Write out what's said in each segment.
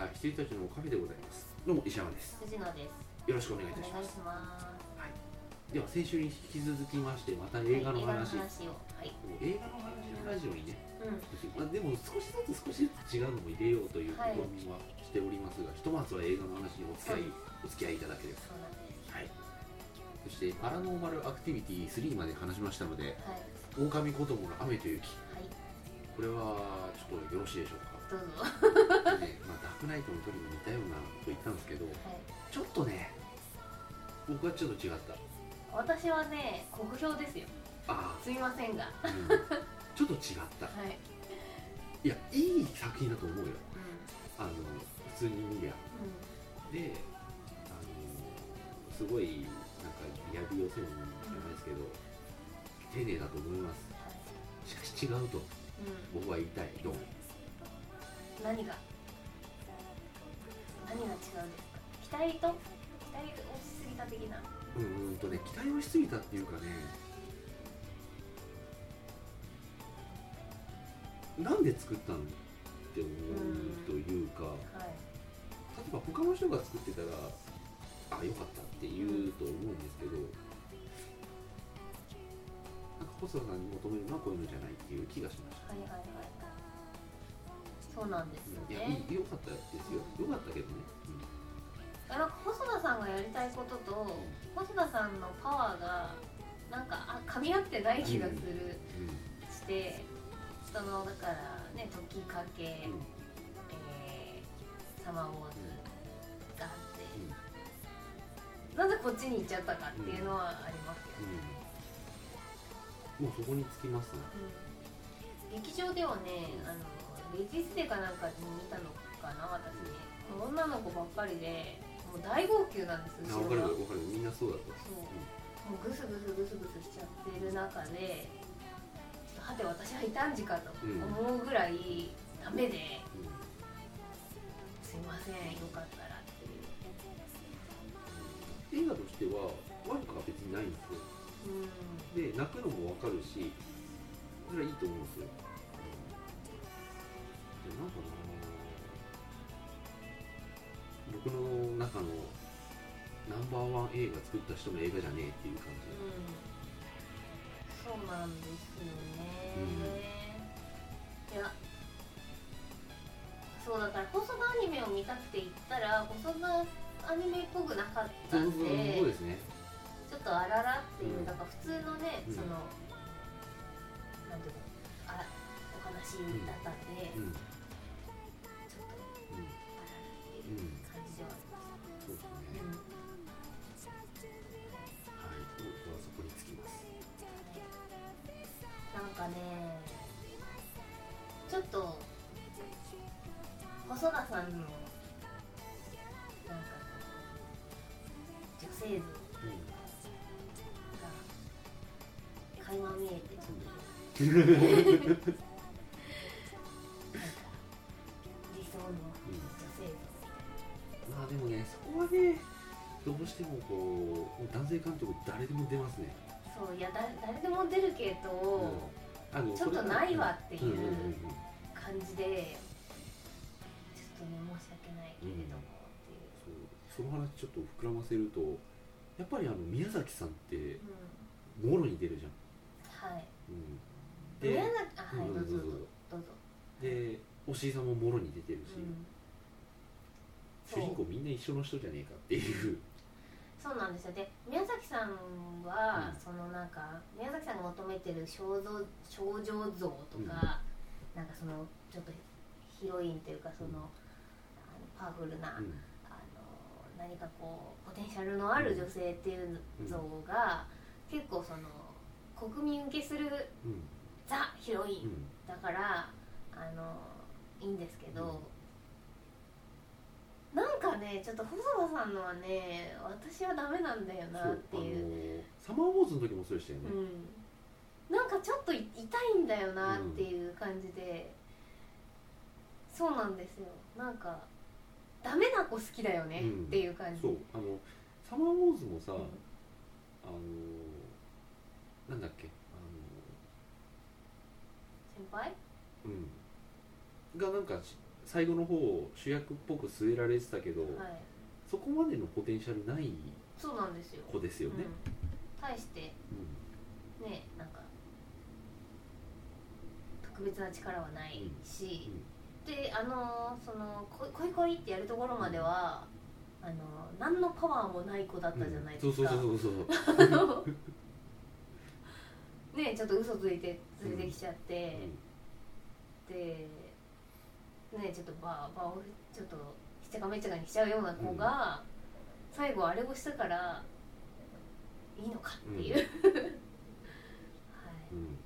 した羊たちのカフェでございますどうも石山です藤野です。よろしくお願いいたしますお願いします。では先週に引き続きましてまた映画の話、はい映画の話を。はい。映画の話のラジオにね、うん。まあ、でも少しずつ少しずつ違うのも入れようというはい試みはしておりますが、ひとまずは映画の話にお付き合い、お付き合いいただければそうなんです。はいそしてパラノーマルアクティビティ3まで話しましたのではい。「狼子供の雨と雪はい。」これはちょっとよろしいでしょうか？どうぞ。まあ、ダークナイトの時に似たようなこと言ったんですけどはい。ちょっとね僕はちょっと違った私はね、国評ですよ。あすみませんが。はあ、うん、ちょっと違った い。いやいい作品だと思うようあの普通に見りゃん。うん。であのすごいなんかやり寄せるんじゃないですけど丁寧だと思いますはい。しかし違うとう僕は言いたいどうもん。何が？何が違うんですか？期待と。期待をしすぎた的な？うんうんとね期待をしすぎたっていうかねなんで作ったのって思うというか、はい。例えば他の人が作ってたらあよかったって言うと思うんですけど、なんか細田さんに求めるのはこういうのじゃないっていう気がしました、はいはいはい。そうなんですよいやね。いいよかったですよ。よかったけどね、なんか細田さんがやりたいことと細田さんのパワーがなんかあ噛み合ってない気がする、うんして人のだからね時かけ、うん。えーサマーウォーズがあって、うん。なぜこっちに行っちゃったかっていうのはありますよ、うん。もうそこにつきます？ねうん。劇場ではねあのレジステかなんかに見たのかな私もう女の子ばっかりでもう大号泣なんですあ分かる分かる。みんなそうだとそう。もうグスグスグスグスしちゃってる中でちょっとはて私は異端児かと思うぐらいダメで、うん。すいませんよかったらっていう。映画としては悪くは別にないんですよ。うん。で泣くのも分かるしそれはいいと思うんですよでなんかな僕の中のナンバーワン映画作った人の映画じゃねえっていう感じ。そうなんですよね、いやそうだから細田アニメを見たくて行ったら細田アニメっぽくなかったんでそうですね。ちょっとあららっていう、うん。だから普通のね、うん。そのなんていうのあお話だったんで、感じではありまそうです。ね、はい僕はそこにつきます、なんかねちょっと細田さんのなんか女性像が垣間見えてちょっとこはねどうしてもこう男性監督誰でも出ますね、そういやだ誰でも出るけど、うん。あのちょっとないわっていううん。うんうんうん感じでちょっとね申し訳ないけれどもっていう、そう。その話ちょっと膨らませるとやっぱりあの宮崎さんってうん。もろに出るじゃん、はい。うん、宮で崎あはいうんどうぞどうぞ。どうぞ。で押井さんももろに出てるし、うん主人公みんな一緒の人じゃねえかっていう。そうなんですよ。で宮崎さんは、うん。そのなんか宮崎さんが求めてる肖像少女像とか、うん。なんかそのちょっとヒロインというかその,、うん。あのパワフルな、うん。あの何かこうポテンシャルのある女性っていう像が、結構その国民受けするうん。ザ・ヒロインうん。だからあのいいんですけど、なんかねちょっと細田さんのはね私はダメなんだよなっていう。あのサマーウォーズの時もそうでしたよね、うん、なんかちょっとい痛いんだよなっていう感じで、そうなんですよ。なんかダメな子好きだよねうん。っていう感じ、そうあのサマーウォーズもさ、うん。あのなんだっけあ先輩？のうん。がなんかし最後の方主役っぽく据えられてたけど、はい。そこまでのポテンシャルないそうなんですよ。子ですよね、うん、対してうん。ねなんか特別な力はないし、であのそのこいこいこいってやるところまでは、あの何のパワーもない子だったじゃないですか、そうそうそうそうそう。ねちょっと嘘ついて連れてきちゃって、でねちょっと場場をちょっとひちゃかめっちゃかにしちゃうような子が、最後あれをしたからいいのかっていう、はい。うん。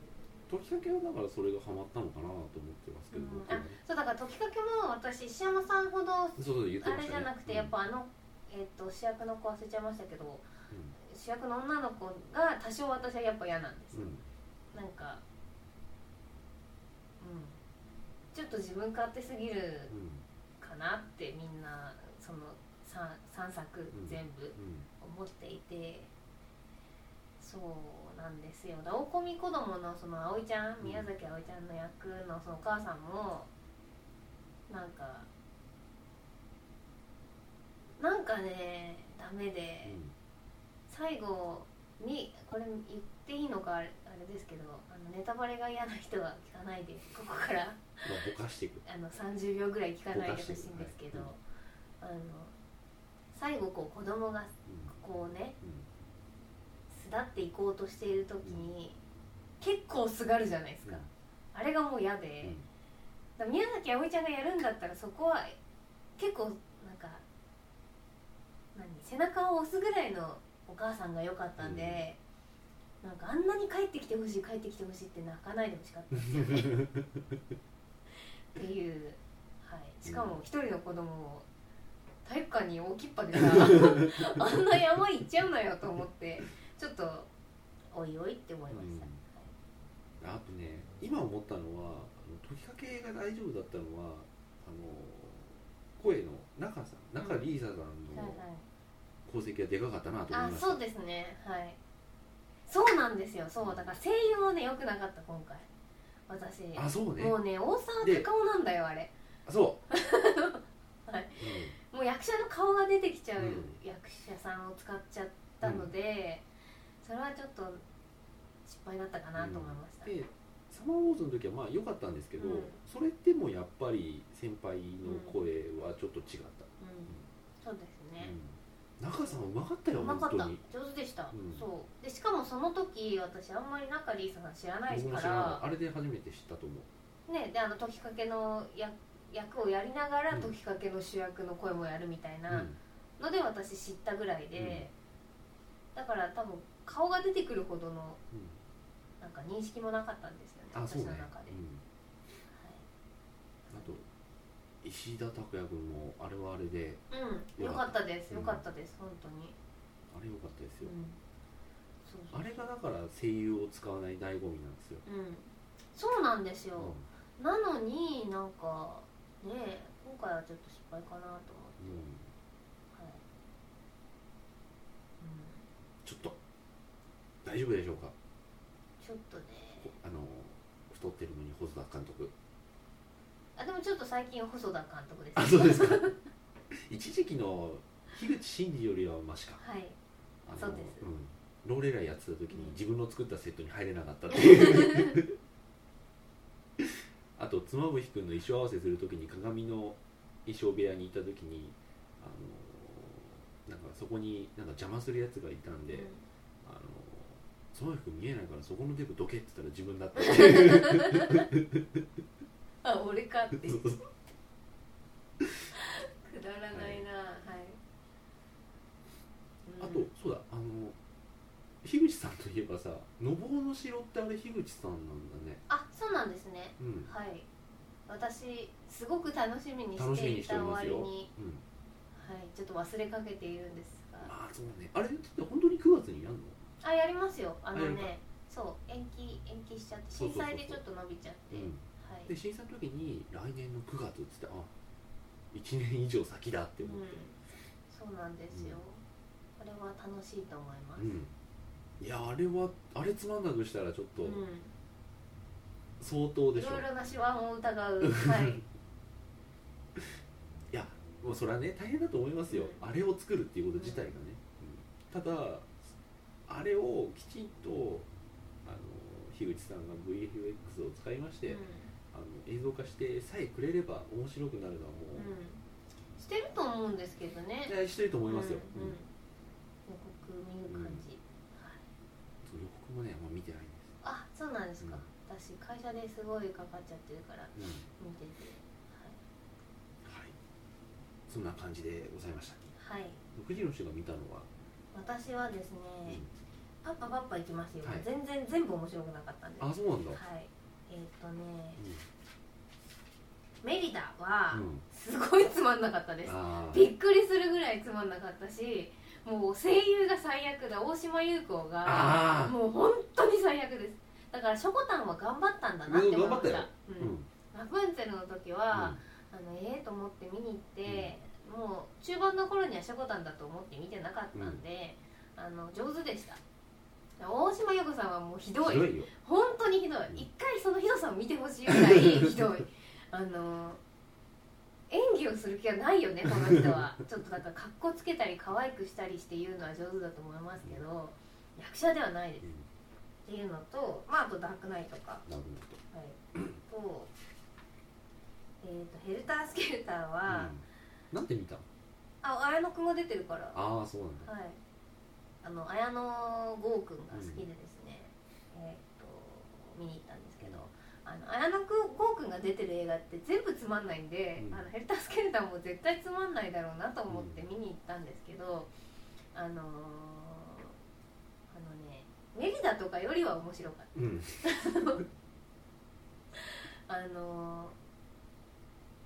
時かけはだからそれがハマったのかなと思ってますけど、うん。僕はね。そうだから時かけも私石山さんほどあれじゃなくて、やっぱあの、えっと主役の子忘れちゃいましたけど主役の女の子が多少私はやっぱ嫌なんですよ、うん。なんかうんちょっと自分勝手すぎるうん。かなってみんなその 3, 三作ん全部うん。思っていて、そうなんですよ。だおこみ子供のその葵ちゃんうん。宮崎葵ちゃんの役のそのお母さんもなんかなんかねダメで、最後にこれ言っていいのかあれですけどあのネタバレが嫌な人は聞かないでここから。まあぼかしていく。あの30秒ぐらい聞かないでほしいんですけど、はいあの最後こう子供がうん。こうねうん。巣立っていこうとしている時に、結構すがるじゃないですか、あれがもう嫌で、だから宮崎あおいちゃんがやるんだったらそこは結構なんか何背中を押すぐらいのお母さんが良かったんで、なんかあんなに帰ってきてほしい帰ってきてほしいって泣かないでほしかったんですよね っていう、はい、しかも一人の子供を体育館に置きっぱでさあんな山行っちゃうなよと思ってちょっとおいおいって思いました、あとね今思ったのはあの時かけが大丈夫だったのはあの声の中さん中里依紗さんはいのはいはい。功績がでかかったなと思いあました。そうですね。はい。そうなんですよ。そう。だから声優もね良くなかった今回私。あそうね。もうね大沢でたかおなんだよあれ。あそう、はい。うん。もう役者の顔が出てきちゃううん。役者さんを使っちゃったので、それはちょっと失敗だったかなと思いました、でサマーウォーズの時はまあ良かったんですけど、うん。それでもやっぱり先輩の声はちょっと違った、うん。そうですね、うん中さんうまかったようまかった。上手でした、うん。そう。でしかもその時私あんまり中里依紗さん知らないから。あれで初めて知ったと思う。ねであの時かけの役役をやりながらうん。時かけの主役の声もやるみたいなうん。ので私知ったぐらいで、だから多分顔が出てくるほどのうん。なんか認識もなかったんですよね私の中で、うんあと石田拓也君もあれはあれで。はい、うんよかった。です。うん。よかったです、本当に、あれ良かったですよ、うん、そうそう。あれがだから声優を使わない醍醐味なんですよ、うん。そうなんですよ、うなのになんかね今回はちょっと失敗かなと思って、んうん。はい。うん、ちょっと大丈夫でしょうか？ちょっとね。あの太ってるのに細田監督あでもちょっと最近細田監督です。あそうですか。一時期の樋口真嗣よりはマシか。はい。あのそうです。ん、ローレライやってた時にうん。自分の作ったセットに入れなかったっていう。あと妻夫木君の衣装合わせする時に鏡の衣装部屋に行った時にあのなんかそこになんか邪魔するやつがいたんで、うん。あの妻夫木君見えないからそこのテープどけって言ったら自分だったっていう あ俺かって。くだらないな。はい、あうん。とそうだ。あの樋口さんといえばさ「のぼうの城」ってあれ樋口さんなんだね。あそうなんですね。うん。はい。私すごく楽しみに楽しみにしていたしておりますよ、割にうん、はい。ちょっと忘れかけているんですが。ああそうね。あれって本当に9月にやるの？あやりますよ。あのあやるねそう。延期延期しちゃって震そうそうそうそう。災でちょっと伸びちゃって。うんはい。で審査の時に来年の9月っつってあ1年以上先だってうん思って、そうなんですよ、これは楽しいと思います。うん。いやあれはあれつまんなくしたらちょっとうん。相当でしょ、いろいろな手腕を疑う。はい。もうそれはね大変だと思いますよ、うん。あれを作るっていうこと自体がね、うん。ただあれをきちんとあの樋口さんが VFX を使いまして、うんあの映像化してさえくれれば面白くなるのはもう、うん。してると思うんですけどね。いやしてると思いますよ、うんうん。うん。予告見る感じ、はい。そう予告もねあんま見てないんです、あそうなんですか、うん。私会社ですごいかかっちゃってるからうん。見てて。はい、そんな感じでございました。はい、はい、藤野氏が見たのは、私はですね、パッパパッパいきますよ、はい。全然全部面白くなかったんであそうなんだ、はいえーっ、とねうメリダはんうん、すごいつまんなかったです、あー。びっくりするぐらいつまんなかったしもう声優が最悪だ大島優子がもう本当に最悪です。だからしょこたんは頑張ったんだなって思った。よ。うん。うん。ラプンツェルの時は、あのええと思って見に行って、もう中盤の頃にはしょこたんだと思って見てなかったんで、あの上手でした大島優子さんはもうひどい。ひどいよ。本当にひどい。一回そのひどさを見てほしいぐらいひどい。あの演技をする気はないよねこの人は。ちょっとだから格好つけたり可愛くしたりして言うのは上手だと思いますけど役者ではないです。うん。っていうのとまああとダークナイトか。なるはい。とえー、とヘルタースケルターは、うん、なんで見たの？あ綾野くんが出てるから。ああそうなんだ。はいあの綾野剛くんが好きでですね、えーっと見に行ったんですけどあの綾野剛くんが出てる映画って全部つまんないんで、うん。あのヘルタースケルターも絶対つまんないだろうなと思って見に行ったんですけど、あのーあのねメリダとかよりは面白かっうん。た あの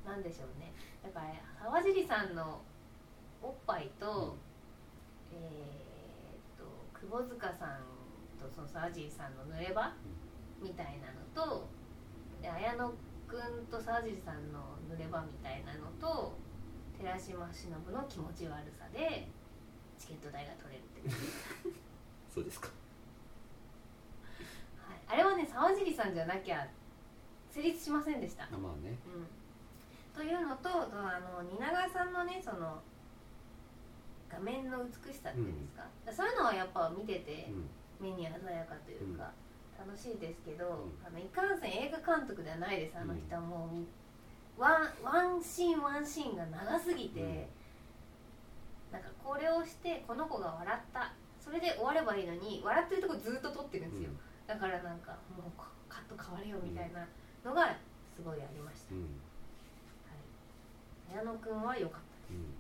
ーなんでしょうね。だから沢尻さんのおっぱいと、えーっと窪塚さんとその沢尻さんの濡れ場みたいなのとで綾野くんと沢尻さんの濡れ場みたいなのと寺島しのぶの気持ち悪さでチケット代が取れるっていう、そうですか。はい、あれはね沢尻さんじゃなきゃ成立しませんでした、あまあね。うん、というのとあの蜷川さんのねその画面の美しさっていうんですか、そういうのはやっぱ見ててうん。目に鮮やかというか、楽しいですけど、ん。あのいかんせん映画監督ではないですあの人はうもう、ワンワンシーンワンシーンが長すぎて、なんかこれをしてこの子が笑った。それで終わればいいのに笑ってるとこずっと撮ってるんですよ、だからなんかもうカット変われよみたいなのがすごいありました、うん。はい、綾野くんは良かったうん。あ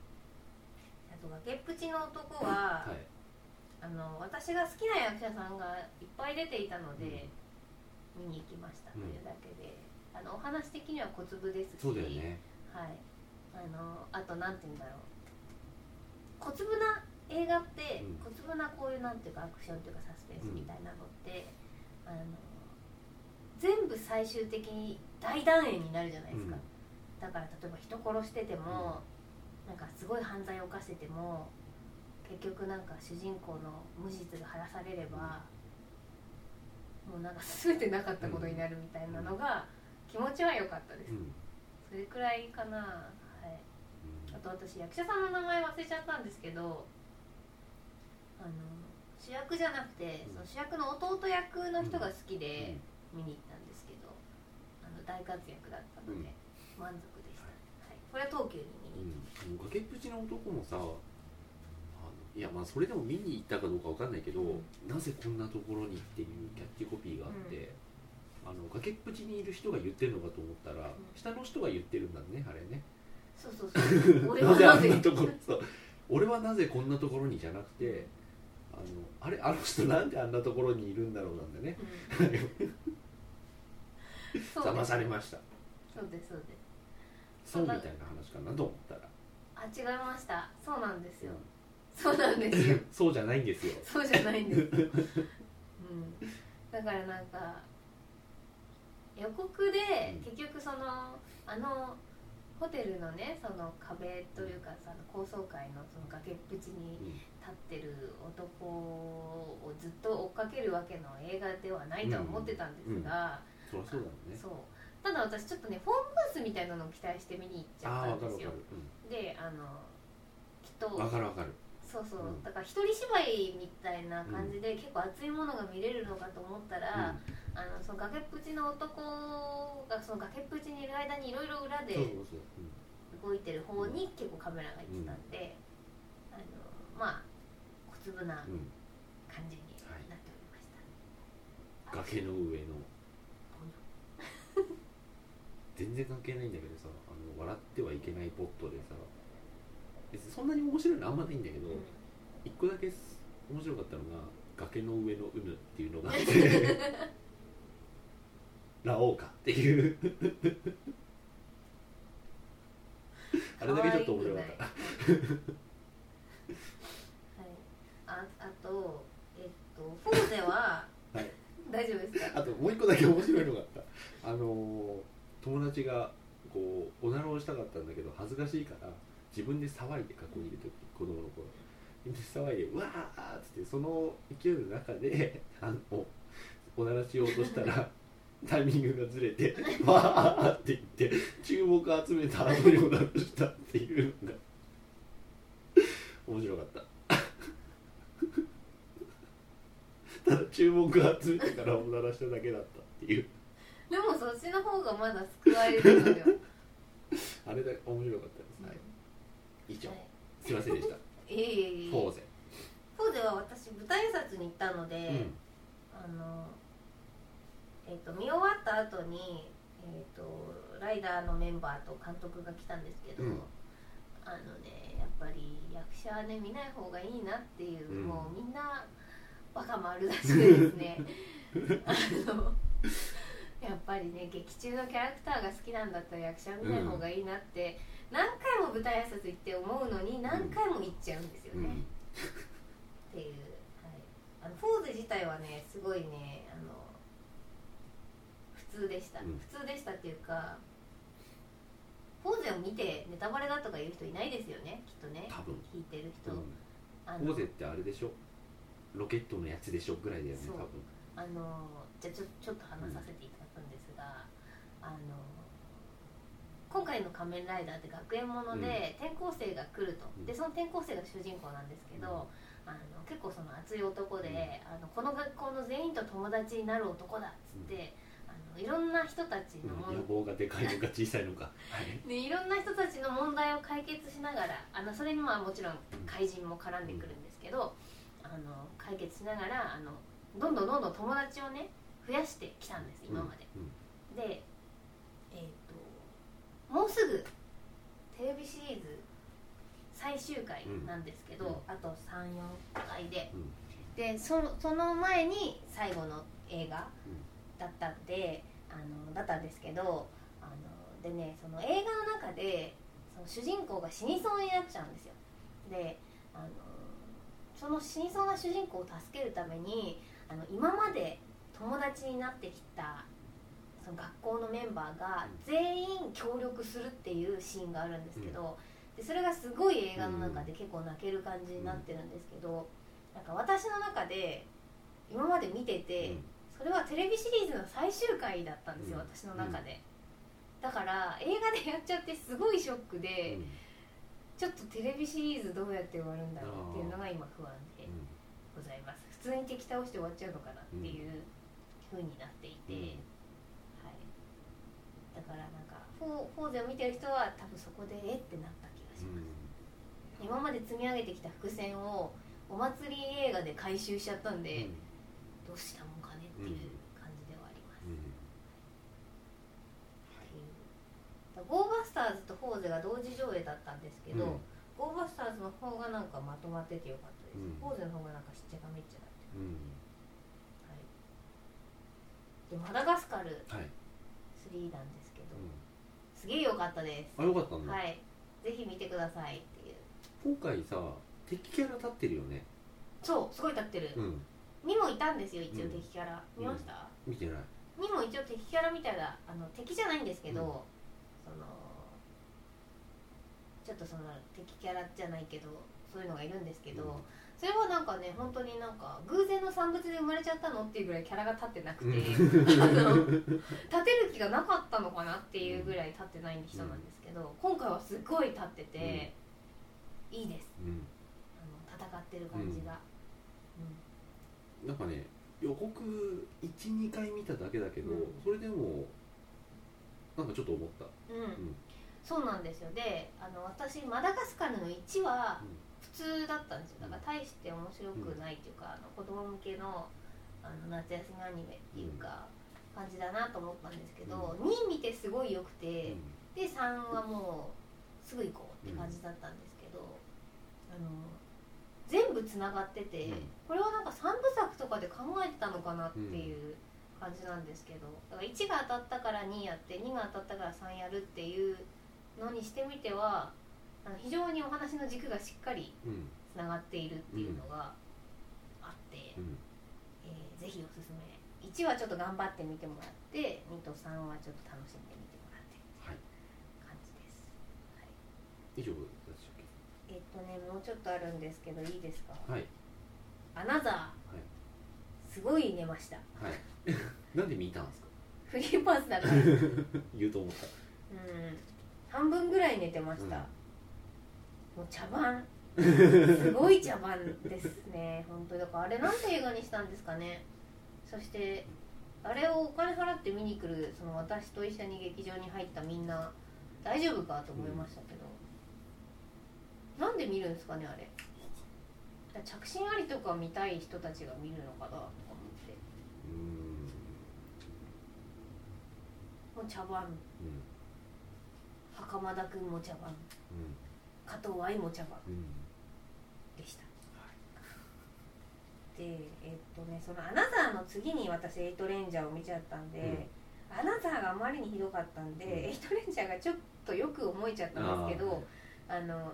と崖っぷちの男は、はい。あの私が好きな役者さんがいっぱい出ていたので、見に行きましたというだけで、あのお話的には小粒ですしそうだよね。はい、あのあとなんて言うんだろう。小粒な映画って、うん。小粒なこういうなんていうかアクションというかサスペンスみたいなのって、あの全部最終的に大団円になるじゃないですか、だから例えば人殺してても、なんかすごい犯罪を犯してても結局なんか主人公の無実が晴らされれば、もうなんか全てなかったことになるみたいなのが気持ちは良かったです、うん。それくらいかな。はい。うん。あと私役者さんの名前忘れちゃったんですけどあの主役じゃなくて、うん。その主役の弟役の人が好きで見に行ったんですけど、あの大活躍だったので、満足でした、はい、これは東急にうん、崖っぷちの男もさあのいやまあそれでも見に行ったかどうかわかんないけど、うん。なぜこんなところにっていうキャッチコピーがあって、あの崖っぷちにいる人が言ってるのかと思ったら、ん。下の人が言ってるんだねあれね。そうそうそう。俺は なぜところそう。俺はなぜこんなところにじゃなくてあのあれあの人なんであんなところにいるんだろうなんでね。うん。騙されました。そうですそうですそうみたいな話かなと思ったら、あ違いました。そうなんですよ。そうなんですよ。そうじゃないんですよ。そうじゃないんです、うん、だからなんか予告でうん。結局そのあのホテルのねその壁というかさ高層階のその崖っぷちにうん。立ってる男をずっと追っかけるわけの映画ではないとは思ってたんですが、そりゃそうだろうね。そうただ私ちょっとねフォームブースみたいなのを期待して見に行っちゃったんですよ。分かる分かる、であのきっとかる分かる。そうそう、うん。だから一人芝居みたいな感じで、結構熱いものが見れるのかと思ったら、あのその崖っぷちの男がその崖っぷちにいる間にいろいろ裏で動いてる方に結構カメラが行ってたんで、あのまあ小粒なうん、感じになっておりました、崖の上の全然関係ないんだけどさあの笑ってはいけないポットでさ別にそんなに面白いのあんまないんだけど、うん。一個だけす面白かったのが崖の上のうぬっていうのがあって ラオウかっていう。あれだけちょっと面白かった。はい、ああとえっとフォーゼははい。大丈夫ですか？あともう一個だけ面白いのがあった。あのー友達がこうおならをしたかったんだけど恥ずかしいから自分で騒いで学校にいる時子供の頃で騒いで「うわー!」っつってその勢いの中で あのおならしようとしたら タイミングがずれて「わー!」って言って注目を集めた後におならしたっていうのが面白かったただ注目を集めてからおならしただけだったっていうでもそっちの方がまだ救われるのよ、あれだけ面白かったです、はい、以上。はいすいませんでした。い。えいえいえ。フォーゼ。フォーゼは私舞台挨拶に行ったので、うん。あのえっと見終わった後に、えっとライダーのメンバーと監督が来たんですけど、うん。あのねやっぱり役者はね見ない方がいいなっていう、うん。もうみんなバカもあるらしくてですね。あのやっぱりね劇中のキャラクターが好きなんだったら役者は見ない方がいいなって、何回も舞台挨拶行って思うのに何回も行っちゃうんですよね。うん。っていう、はい、あのフォーゼ自体はねすごいねあの普通でした、うん。普通でしたっていうかフォーゼを見てネタバレだとか言う人いないですよねきっとね。多分。聞いてる人、うん。フォーゼってあれでしょ？ロケットのやつでしょぐらいだよね多分あのじゃあちょちょっと話させていただくんですが、あの今回の「仮面ライダー」って学園もので転校生が来ると、うん。でその転校生が主人公なんですけど、あの結構その熱い男で、あのこの学校の全員と友達になる男だっつって、あのいろんな人たちの野望がでかいのか 小さいのか。はい。でいろんな人たちの問題を解決しながらあのそれにまあもちろん。怪人も絡んでくるんですけど、あの解決しながらあのどんどんどんどん友達をね増やしてきたんです今まで、うん。でえっ、ともうすぐテレビシリーズ最終回なんですけど、うん。あと34回で。うん。でそのその前に最後の映画だったんであのだったんですけどあのでねその映画の中でその主人公が死にそうになっちゃうんですよ。であのその死にそうな主人公を助けるためにあの今まで友達になってきたその学校のメンバーが全員協力するっていうシーンがあるんですけど、でそれがすごい映画の中で結構泣ける感じになってるんですけど、なんか私の中で今まで見てて、うん。それはテレビシリーズの最終回だったんですよ、うん。私の中で、だから映画でやっちゃってすごいショックで、うん。ちょっとテレビシリーズどうやって終わるんだろうっていうのが今不安でございます。普通に敵倒して終わっちゃうのかなっていう風になっていて、うん。はい、だからなんかフォーゼを見てる人は多分そこでえってなった気がします、今まで積み上げてきた伏線をお祭り映画で回収しちゃったんで、どうしたもんかねっていう感じではあります、うん。ってい。ゴーバスターズとフォーゼが同時上映だったんですけど、うん。ゴーバスターズの方がなんかまとまっててよかったです、うん。フォーゼの方がなんかしっちゃかめっちゃでマダガスカルはい。3なんですけど、うん。すげえ良かったです。あよかったんだ。はい。ぜひ見てくださいっていう。今回さ敵キャラ立ってるよね。そうすごい立ってる、うん。にもいたんですよ一応うん。敵キャラ、うん。見ました、見てない。にも一応敵キャラみたいなあの敵じゃないんですけど、うん。そのちょっとその敵キャラじゃないけどそういうのがいるんですけど、それはなんかね本当になんか偶然の産物で生まれちゃったのっていうぐらいキャラが立ってなくて、立てる気がなかったのかなっていうぐらい立ってない人なんですけど、今回はすごい立ってて、いいです。うん。あの戦ってる感じが、なんかね予告12回見ただけだけど、うん。それでもなんかちょっと思った。うん。うん。んそうなんですよ。であの私マダガスカルの1は普通だったんですよ。だから大して面白くないっていうか、あの子供向けのあの夏休みアニメっていうか、感じだなと思ったんですけど、2見てすごい良くて、で3はもうすぐ行こうって感じだったんですけど、あの全部つながってて、うん。これはなんか3部作とかで考えてたのかなっていう感じなんですけどだから1が当たったから2やって2が当たったから3やるっていうのにしてみてはあの非常にお話の軸がしっかりうん。うんつながっているっていうのがあって、うん。えーぜひおすすめ。1はちょっと頑張って見てもらって2と3はちょっと楽しんでみてもらって。はい。感じです、はい、以上でしたっえっとねもうちょっとあるんですけどいいですか？けはい。アナザはい。ーすごい寝ました。はい。なんで見たんですか？フリーパスだから。う ん言うと思った。半分ぐらい寝てました、うんもう茶番。すごい茶番ですね。本当に。だからあれなんて映画にしたんですかね。そしてあれをお金払って見に来るその私と一緒に劇場に入ったみんな大丈夫かと思いましたけど、なんで見るんですかねあれ。着信ありとか見たい人たちが見るのかなとか思って。もう茶番。うん。袴田君も茶番。うん加藤愛も茶番うん。でした。でえっとねその「アナザー」の次に私「エイトレンジャー」を見ちゃったんで、アナザーがあまりにひどかったんで、うん。エイトレンジャーがちょっとよく思えちゃったんですけどあの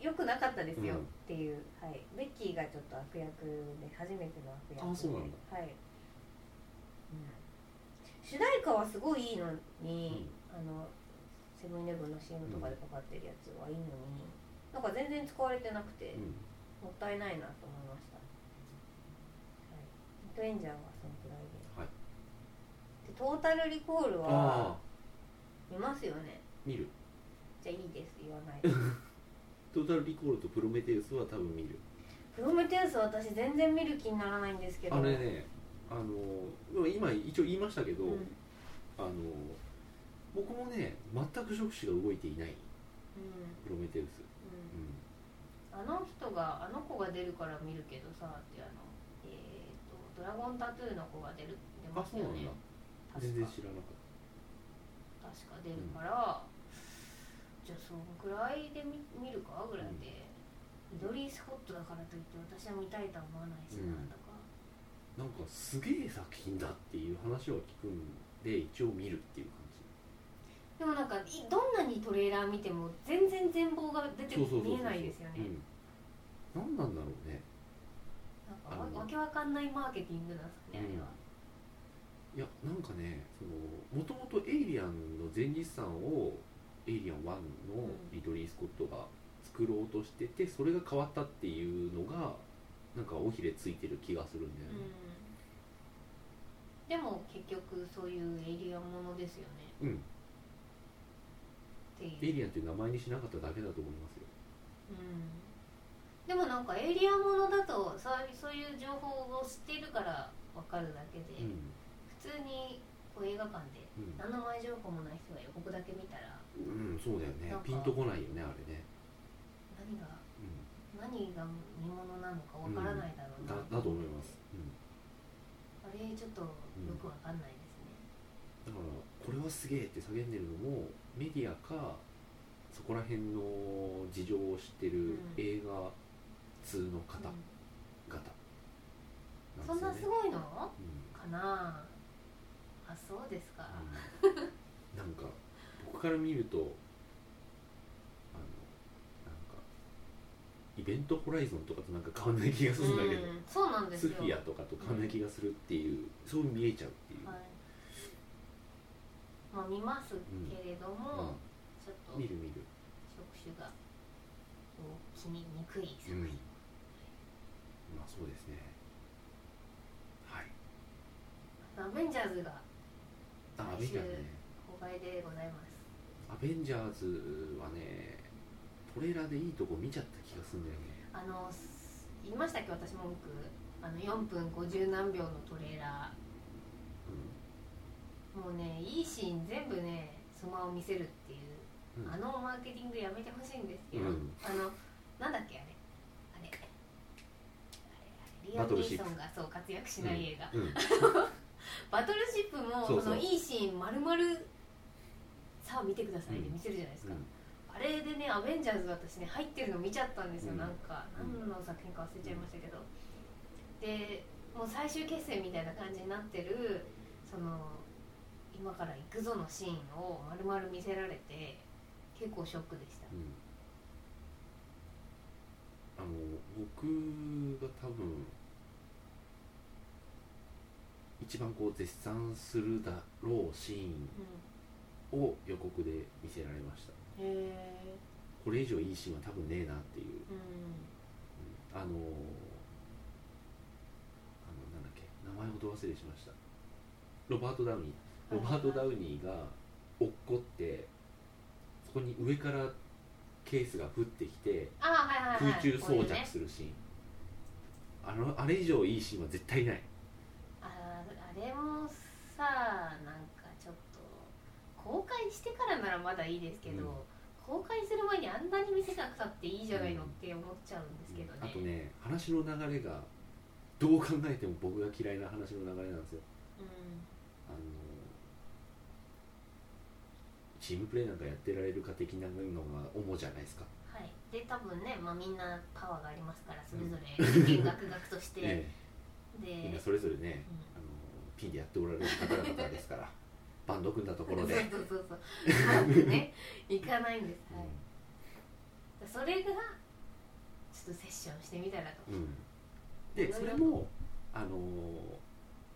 よくなかったですよ、うん。っていう、はい、ベッキーがちょっと悪役で初めての悪役で。あそうなんだ。はい、うん、主題歌はすごいいいのに、あのセブンイレブンの CM とかでかかってるやつはいいのに、なんか全然使われてなくて、うん。もったいないなと思いました、はい、トレンジャーはそのくらいで。はい。でトータルリコールあはあ見ますよね。見る。じゃあいいです。言わないで。トータルリコールとプロメテウスは多分見る。プロメテウス私全然見る気にならないんですけど。あれねあの今一応言いましたけど、うん、うん。あの僕もね全く触手が動いていない。プロメテウス、うん。うんあの人があの子が出るから見るけどさってあのえっ、とドラゴンタトゥーの子が出る出あますよね。全然か知らなかっ確か出るから、じゃあそんくらいで見見るかぐらいで、ミドリー・スコットだからといって私は見たいとは思わないしなうんとか、たなんかすげえ作品だっていう話は聞くんで一応見るっていう感でもなんかいどんなにトレーラー見ても全然全貌が出て見えないですよね。うん、何なんだろうね。なんかわわけわかんないマーケティングなんですかね、あれは、いやなんかねそのもともとエイリアンの前日産をエイリアン1のリドリー・スコットが作ろうとしててそれが変わったっていうのがなんか尾ひれついてる気がするんだよね、うん、でも結局そういうエイリアンものですよね。うんっていうエイリアンっていう名前にしなかっただけだと思いますよ。うん。でもなんかエイリアンものだとそういうそういう情報を知っているから分かるだけで、うん、普通にこう映画館でうん。何の前情報もない人が予告だけ見たらうん、そうだよね。ピンとこないよねあれね、何がうん、何が見物なのか分からないだろうな、だだと思います、うん、あれちょっとよく分かんないですね、だからこれはすげえって叫んでるのもメディアかそこら辺の事情を知ってるうん。映画通の方々うんそんなすい、ごいの？うん。かな。あそうですか、うん。なんか僕から見るとあのなんかイベントホライゾンとかとなんか変わんない気がするんだけど、うんそうなんですよスフィアとかと変わんない気がするっていう、そう見えちゃうっていう、はいまあ見ますけれども、ちょっと見る見る、触手がこう気ににくい作品、うん、まあそうですね。はい。アベンジャーズがあアベンジャーズね。公開でございます。アベンジャーズはねトレーラーでいいとこ見ちゃった気がするんだよね。あの言いましたっけ？私文句あの4分50何秒のトレーラーもうねいいシーン全部ねスマを見せるっていう、うん。あのマーケティングやめてほしいんですけど、うん。あのなんだっけあれ。あれ。あれあれリアム・ニーソンがそう活躍しない映画、うん。うん。バトルシップもそのいいシーン丸々さあ見てくださいって見せるじゃないですか、あれでね、アベンジャーズ私ね、入ってるの見ちゃったんですよ、うん。なんか、うん何の作品か忘れちゃいましたけど。で、もう最終決戦みたいな感じになってる、その、今から行くぞのシーンを丸々見せられて、結構ショックでした。うん。あの僕が多分一番こう絶賛するだろうシーンを予告で見せられました。うん、へえ、これ以上いいシーンは多分ねえなっていう、うん、うん。あのあのなんだっけ。名前をど忘れしました。ロバート・ダウニーロバート・ダウニーが落っこってそこに上からケースが降ってきてあ、はいはいはい。空中装着するシーン、あのあれ以上いいシーンは絶対ない。ああれもさなんかちょっと公開してからならまだいいですけど、うん。公開する前にあんなに見せなくたっていいじゃないのって思っちゃうんですけどね、あとね話の流れがどう考えても僕が嫌いな話の流れなんですよ。うん。あのチームプレーなんかやってられるか的なのが主じゃないですか、はい。で多分ね、まあ、みんなパワーがありますからそれぞれ。見学学として、えで、えみんなそれぞれねうん。あのピンでやっておられる方々ですから バンド組んだところで、そうそうそうそう。ね行かないんです、はい、それがちょっとセッションしてみたらと、うん。うんでそれもあの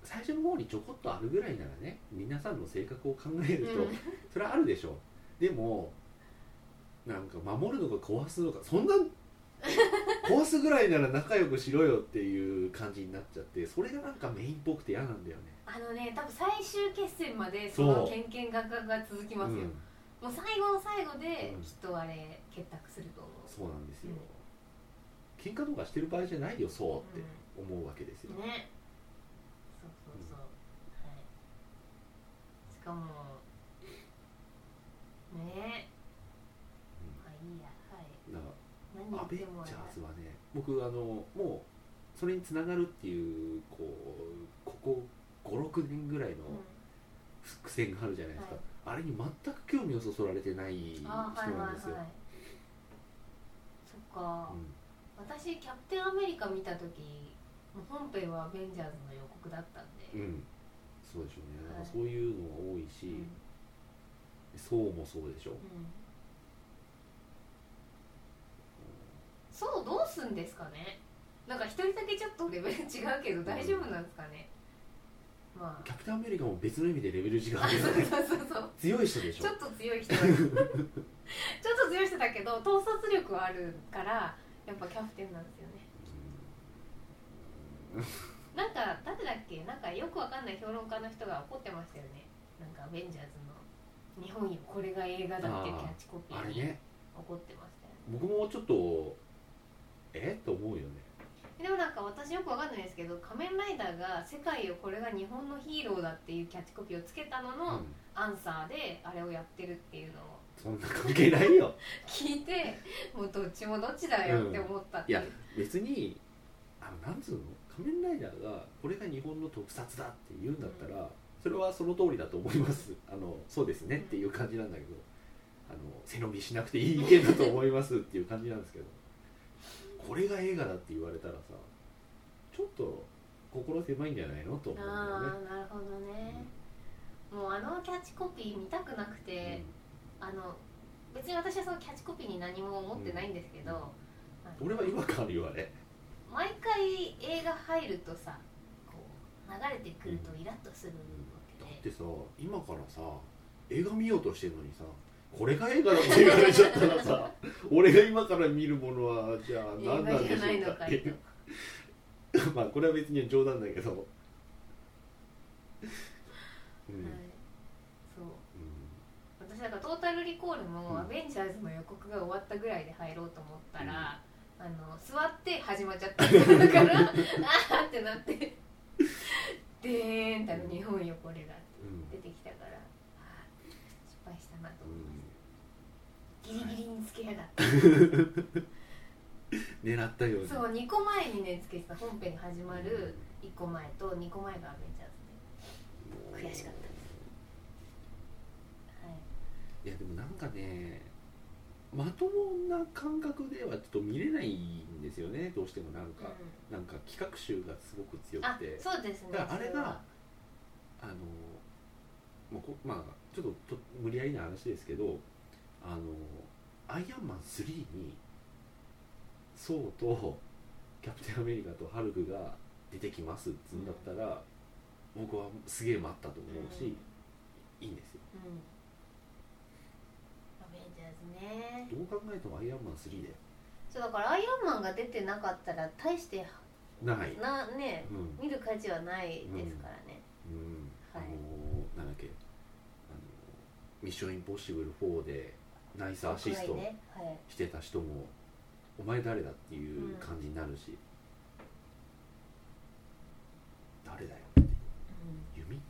最初の方にちょこっとあるぐらいならね皆さんの性格を考えると、うん。それはあるでしょう。でもなんか守るのか壊すのかそんな 壊すぐらいなら仲良くしろよっていう感じになっちゃってそれがなんかメインっぽくて嫌なんだよね。あのね多分最終決戦までそそうのケンケンガクガクが続きますよ、うん。もう最後の最後でうん。きっとあれ結託すると思う、そうなんですよ、うん喧嘩とかしてる場合じゃないよそうって思うわけですよ、うん。ねそうそうそう、はい。しかもね。まあいいやはい。だから何アベンジャーズはね僕あのもうそれにつながるっていうこうここ56年ぐらいのうん。伏線があるじゃないですか、はい。あれに全く興味をそそられてない人なんですよ、はい。そっか、うん。私キャプテンアメリカ見た時本編はアベンジャーズの予告だったんで、うん、そうでしょうね、はい。そういうのが多いし、うん。そうもそうでしょ、う。ん。そうどうすんですかね。なんか一人だけちょっとレベル違うけど大丈夫なんですかね、まあ。キャプテンアメリカも別の意味でレベル違うあけど。ねそうそうそう強い人でしょ。ちょっと強い人だちょっと強い人だけど統率力はあるからやっぱキャプテンなんですよねなんか誰だっけ？なんかよくわかんない評論家の人が怒ってましたよね。なんかアベンジャーズの。日本よこれが映画だっていうキャッチコピー。にあれね。怒ってましたよね。僕もちょっとえ？っと思うよね。でもなんか私よくわかんないですけど仮面ライダーが世界をこれが日本のヒーローだっていうキャッチコピーをつけたのの、うん。アンサーであれをやってるっていうのを。そんな関係ないよ。聞いてもうどっちもどっちだよって思ったっていう、いや別にあのなんつうの？仮面ライダーがこれが日本の特撮だって言うんだったら、それはその通りだと思います。あのそうですねっていう感じなんだけどあの背伸びしなくていい意見だと思いますっていう感じなんですけどこれが映画だって言われたらさちょっと心狭いんじゃないのと思うんだよあね。あなるほどね、もうあのキャッチコピー見たくなくて、あの別に私はそのキャッチコピーに何も思ってないんですけど、うん。俺は違和感あるよあれ毎回映画入るとさこう流れてくるとイラッとするわけで、だってさ今からさ映画見ようとしてるのにさこれが映画だって言われちゃったらさ 俺が今から見るものはじゃあ何なんでしょうかっていう。まあこれは別に冗談だけど。うん、はい。そう。うん。私だからトータルリコールもうん。アベンジャーズの予告が終わったぐらいで入ろうと思ったら、あの座って始まっちゃっただからあーってなってでーんってあの日本よこれがうん出てきたからあー失敗したなとう思いまん。す、ギリギリにつけやがって、狙ったように。そう2個前にねつけてた本編が始まる1個前と2個前がアベンジャーズで。悔しかったです。はい。いやでもなんかねまともな感覚ではちょっと見れないんですよねどうしてもなんか、うなんか企画集がすごく強ん、あくて。そうですね。だからあれがあのもうこまあちょっとと無理やりな話ですけどあのアイアンマン3にソーとキャプテンアメリカとハルクが出てきますっつうんだったら、僕はすげえ待ったと思うし、いいんですよ。うんね。どう考えてもアイアンマン3でそうだからアイアンマンが出てなかったら大してない、なねうん。見る価値はないですからね、うん。はい。あのなんだっけ。あのミッションインポッシブル4でナイスアシストしてた人もお前誰だっていう感じになるし、誰だよって。弓？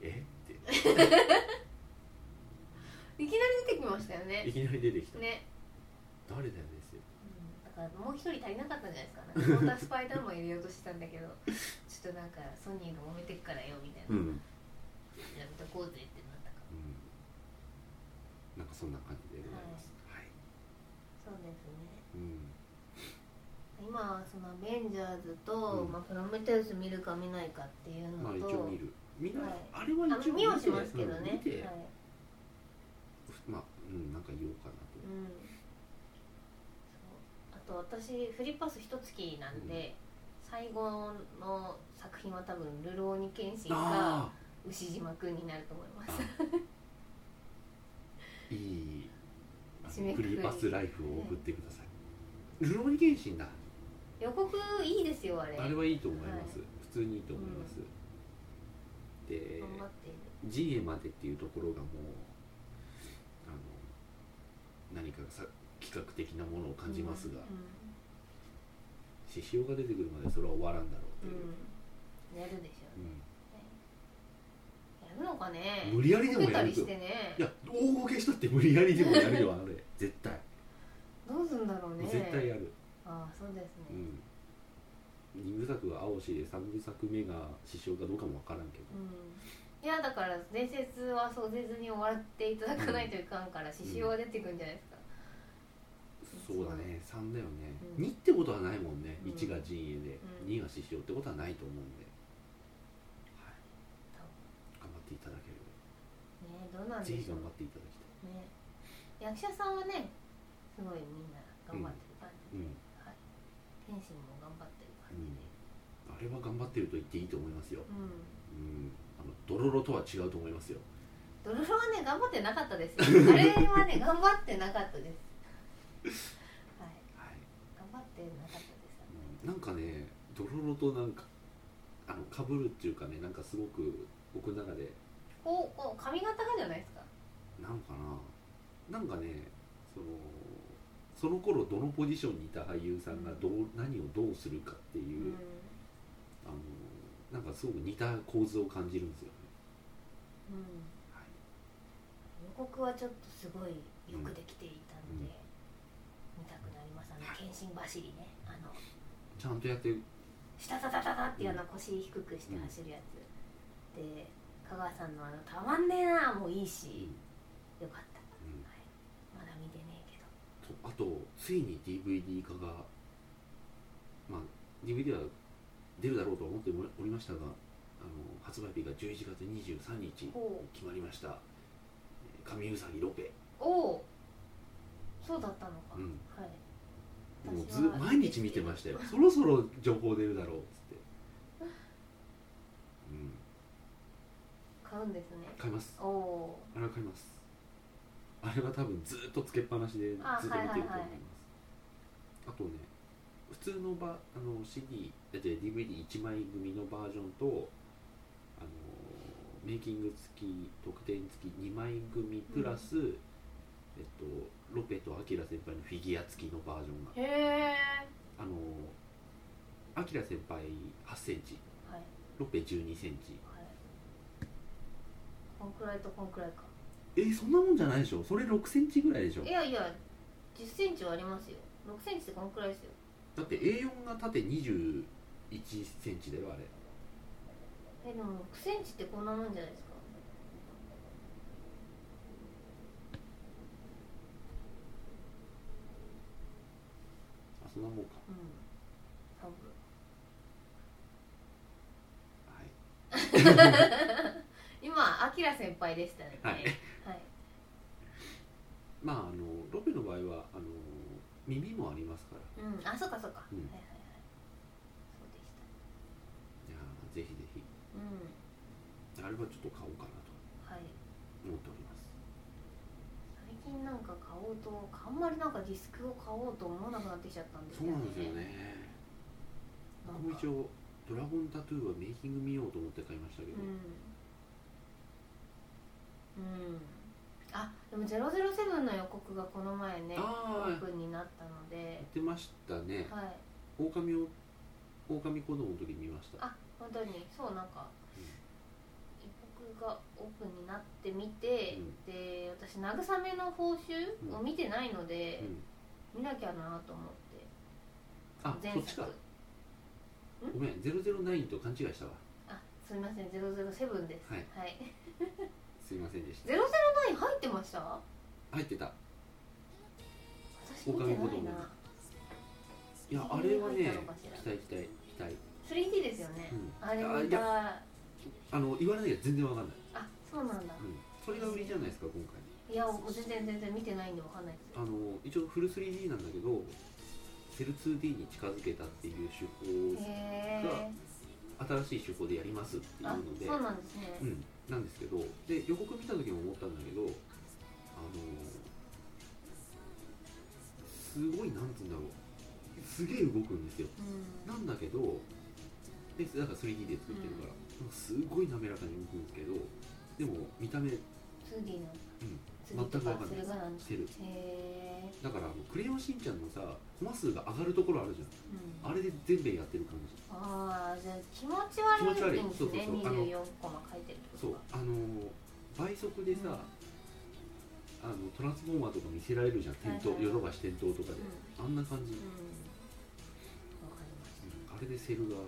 え？って いきなり出てきましたよね。いきなり出てきた、ね、誰だよですようん、だからもう一人足りなかったんじゃないですか。ね本当はスパイダーマン入れようとしてたんだけどちょっとなんかソニーが揉めてっからよみたいな、うん、やめとこうぜってなったかうん、なんかそんな感じでございます。はい、そうですね。うん。今そのアベンジャーズと、うん。まあ、プロメテウス見るか見ないかっていうのと、まあ一応見る。みんな、はい。あれはあ一応見はしますけどね、はい。まあうんなんか言おうかなと。うん、あと私フリーパス一月なんで、最後の作品は多分「ルローニケンシン」かあ牛島くんになると思います。あ いいフリーパスライフを送ってください、ルローニケンシンだ。予告いいですよあれ。あれはいいと思います、はい。普通にいいと思います、で頑張って。いる G へまでっていうところがもう何かさ企画的なものを感じますがう獅子王が出てくるまでそれは終わらんだろうとん、いう、うん、やるでしょ。ううん。ね、やるのかね。無理やりでもやると。ね。いや大ごけしたって無理やりでもやるよあれ 絶対、どうすんだろうね。絶対やる。ああそうですね、うん。2部作が青しで3部作目が師匠かどうかもわからんけど。うんいやだから伝説はそうせずに終わっていただかないといかんから獅子王が出てくるんじゃないですか、そうだね。3だよね、うん。2ってことはないもんね、うん。1が陣営で、うん。2が師匠ってことはないと思うんで、はい、頑張っていただけれねどうなんばぜひでしょう。頑張っていただきたい。ね。役者さんはねすごいみんな頑張ってる感じで、うん。はい、天心も頑張ってる感じで。あれは頑張ってると言っていいと思いますよ、うん、うん、あのドロロとは違うと思いますよ。ドロロはね頑張ってなかったですよ。あれはね頑張ってなかったです。はい。はい、頑張ってなかったです。うん。なんかねドロロとなんかあの被るっていうかねなんかすごく僕の中で。こうこう髪型がじゃないですか。なんかな。なんかねそのその頃どのポジションにいた俳優さんがどう何をどうするかっていう、うんかすごく似た構図を感じるんですよ。ね、うん。はい、予告はちょっとすごいよくできていたので、見たくなります。あのはい。謙信走りねあのちゃんとやって。下タタタタっていうあの腰低くして走るやつ、で香川さんのあの「たまんねえな」もいいし、よかった、うん。はい、まだ見てねえけど。とあとついに DVD 化がまあ DVD は出るだろうと思っておりましたがあの発売日が11月23日お決まりました。神うさぎロペ、おお。そうだったのか、うん、はい。もうず毎日見てましたよ。そろそろ情報出るだろうっつって、うん、買うんですね。買います。おお。あれは買います。あれは多分ずっとつけっぱなしでずっと見てると思います、あはいはいはい。あとね通のバあの CD だって DVD1 枚組のバージョンとあのメイキング付き特典付き2枚組プラス、えっと、ロペとアキラ先輩のフィギュア付きのバージョンが。へえあのアキラ先輩8センチ。はい。ロペ12センチ。はい。こんくらいとこんくらいか。えそんなもんじゃないでしょ。それ6センチぐらいでしょ。いやいや1 0ンチはありますよ。6センチってこんくらいですよだって A4 が縦21センチだよあれ。えでも6センチってこんなもんじゃないですか？あそんなもんか。うん多分。はい。今アキラ先輩でしたね。はい。はい。まああのロペの場合はあの耳もありますから。うん。あそうかそうか、うん。はいはいはい。そうでした。いやーぜひぜひ。うん。あれはちょっと買おうかなと。はい。思っております。最近なんか買おうとあんまりなんかディスクを買おうと思わなくなってきちゃったんですよね。そうなんですよね。なんか。僕も一応ドラゴンタトゥーはメイキング見ようと思って買いましたけど、うん。うんあでも007の予告がこの前ねオープンになったのやっでてましたね。はい。狼を狼子供の時に見ました。あ本当に。そうなんかうん。予告がオープンになってみて、うん。で私慰めの報酬を見てないのでう、ん、見なきゃなと思って。あ前そっちか。作ごめん009と勘違いしたわ。あすみません007です。はい。はい、すいませんでした。009入ってました？入ってた。私見てないな。いやあれはね期待期待期待。3D ですよね、うん。あれ見た。ああの言われないけど全然わかんない、そうなんだ。うん、それが売りじゃないですか今回。いや全然全然見てないんでわかんないです。あの一応フル 3D なんだけどセル 2D に近づけたっていう手法へえ新しい手法でやりますっていうあので。そうなんですね、うん、なんですけどで予告見た時も思ったんだけどあのすごいなんつうんだろう。すげえ動くんですよ。うん。なんだけどでだから 3D で作ってるから、すごい滑らかに動くんですけどでも見た目、うん、2D の。全次とかくわかんない。してるだからあのクレヨンしんちゃんのさコマ数が上がるところあるじゃん。うん。あれで全部やってる感じ。ああじゃあ気持ち悪い。んですね。そうそうそう。24コマ書いてるってそうあの倍速でさ、あのトランスフォーマーとか見せられるじゃん。点灯はいはい。はいヨドバシ点灯とかで、あんな感じ、うん。わかりましうん。あれでセル画の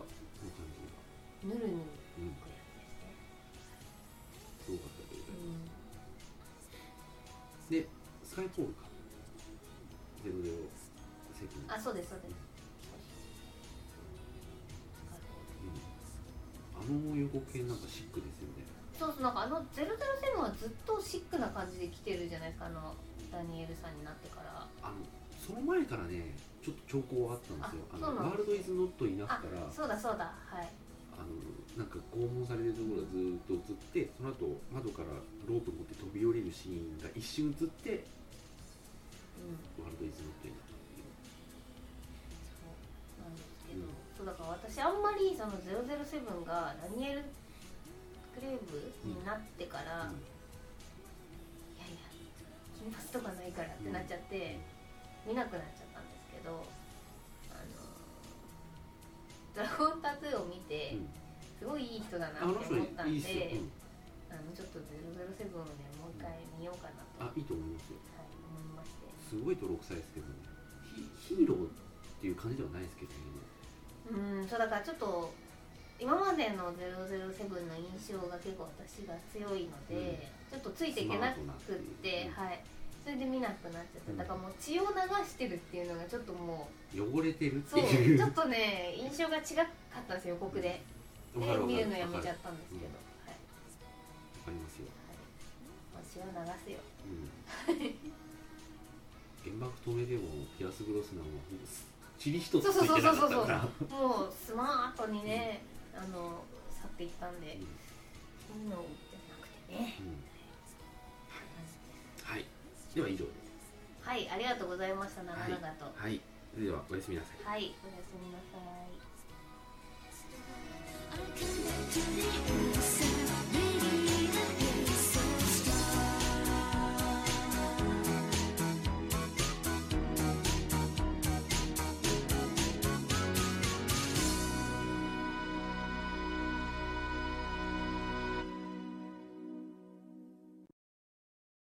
感じ。がたぬるぬる。うんですねでスカイポールかゼロゼあそうですそうです。うん。あの予告編なんかシックですよね。そうそうなんかあの007はずっとシックな感じで来てるじゃないですかあのダニエルさんになってから。あのその前からねちょっと兆候はあったんですよ。あの。ワールドイズノットイナフあからそうだそうだはい。あのなんか拷問されるところがずーっと映ってその後窓からロープ持って飛び降りるシーンが一瞬映ってうんワールドイズノットイナフそうなんですけど、うんそうだから私あんまりその007がダニエル・クレーブになってから、うん。いやいや金髪とかないからってなっちゃって、見なくなっちゃったんですけどあのドラゴンタトゥーを見て、うん。すごいいい人だなって思ったんであのちょっと007をねもう一回見ようかなと、あいいと思いますよ。はい、思いましてすごい泥臭いですけどね。ヒヒーローっていう感じではないですけどね。うんそうだからちょっと今までの007の印象が結構私が強いので、ちょっとついていけなくって、スマはい。それで見なくなっちゃった、うん。だからもう血を流してるっていうのがちょっともう汚れてるっていう。ちょっとね印象が違かったんですよ予告で、でわかるわか見るのやめちゃわかったんですけど、うん。はい、りますよ、はい、もう血を流すよ。うん、原爆止めでもピアス・グロスナンはチリ一つうそうそうそうそうもうスマートにね、うん、あの去っていったんで、うん、そういうのじゃなくてね、うん、はい。では以上です。はいありがとうございました長々と、はい、はい、それではおやすみなさい。はいおやすみなさい。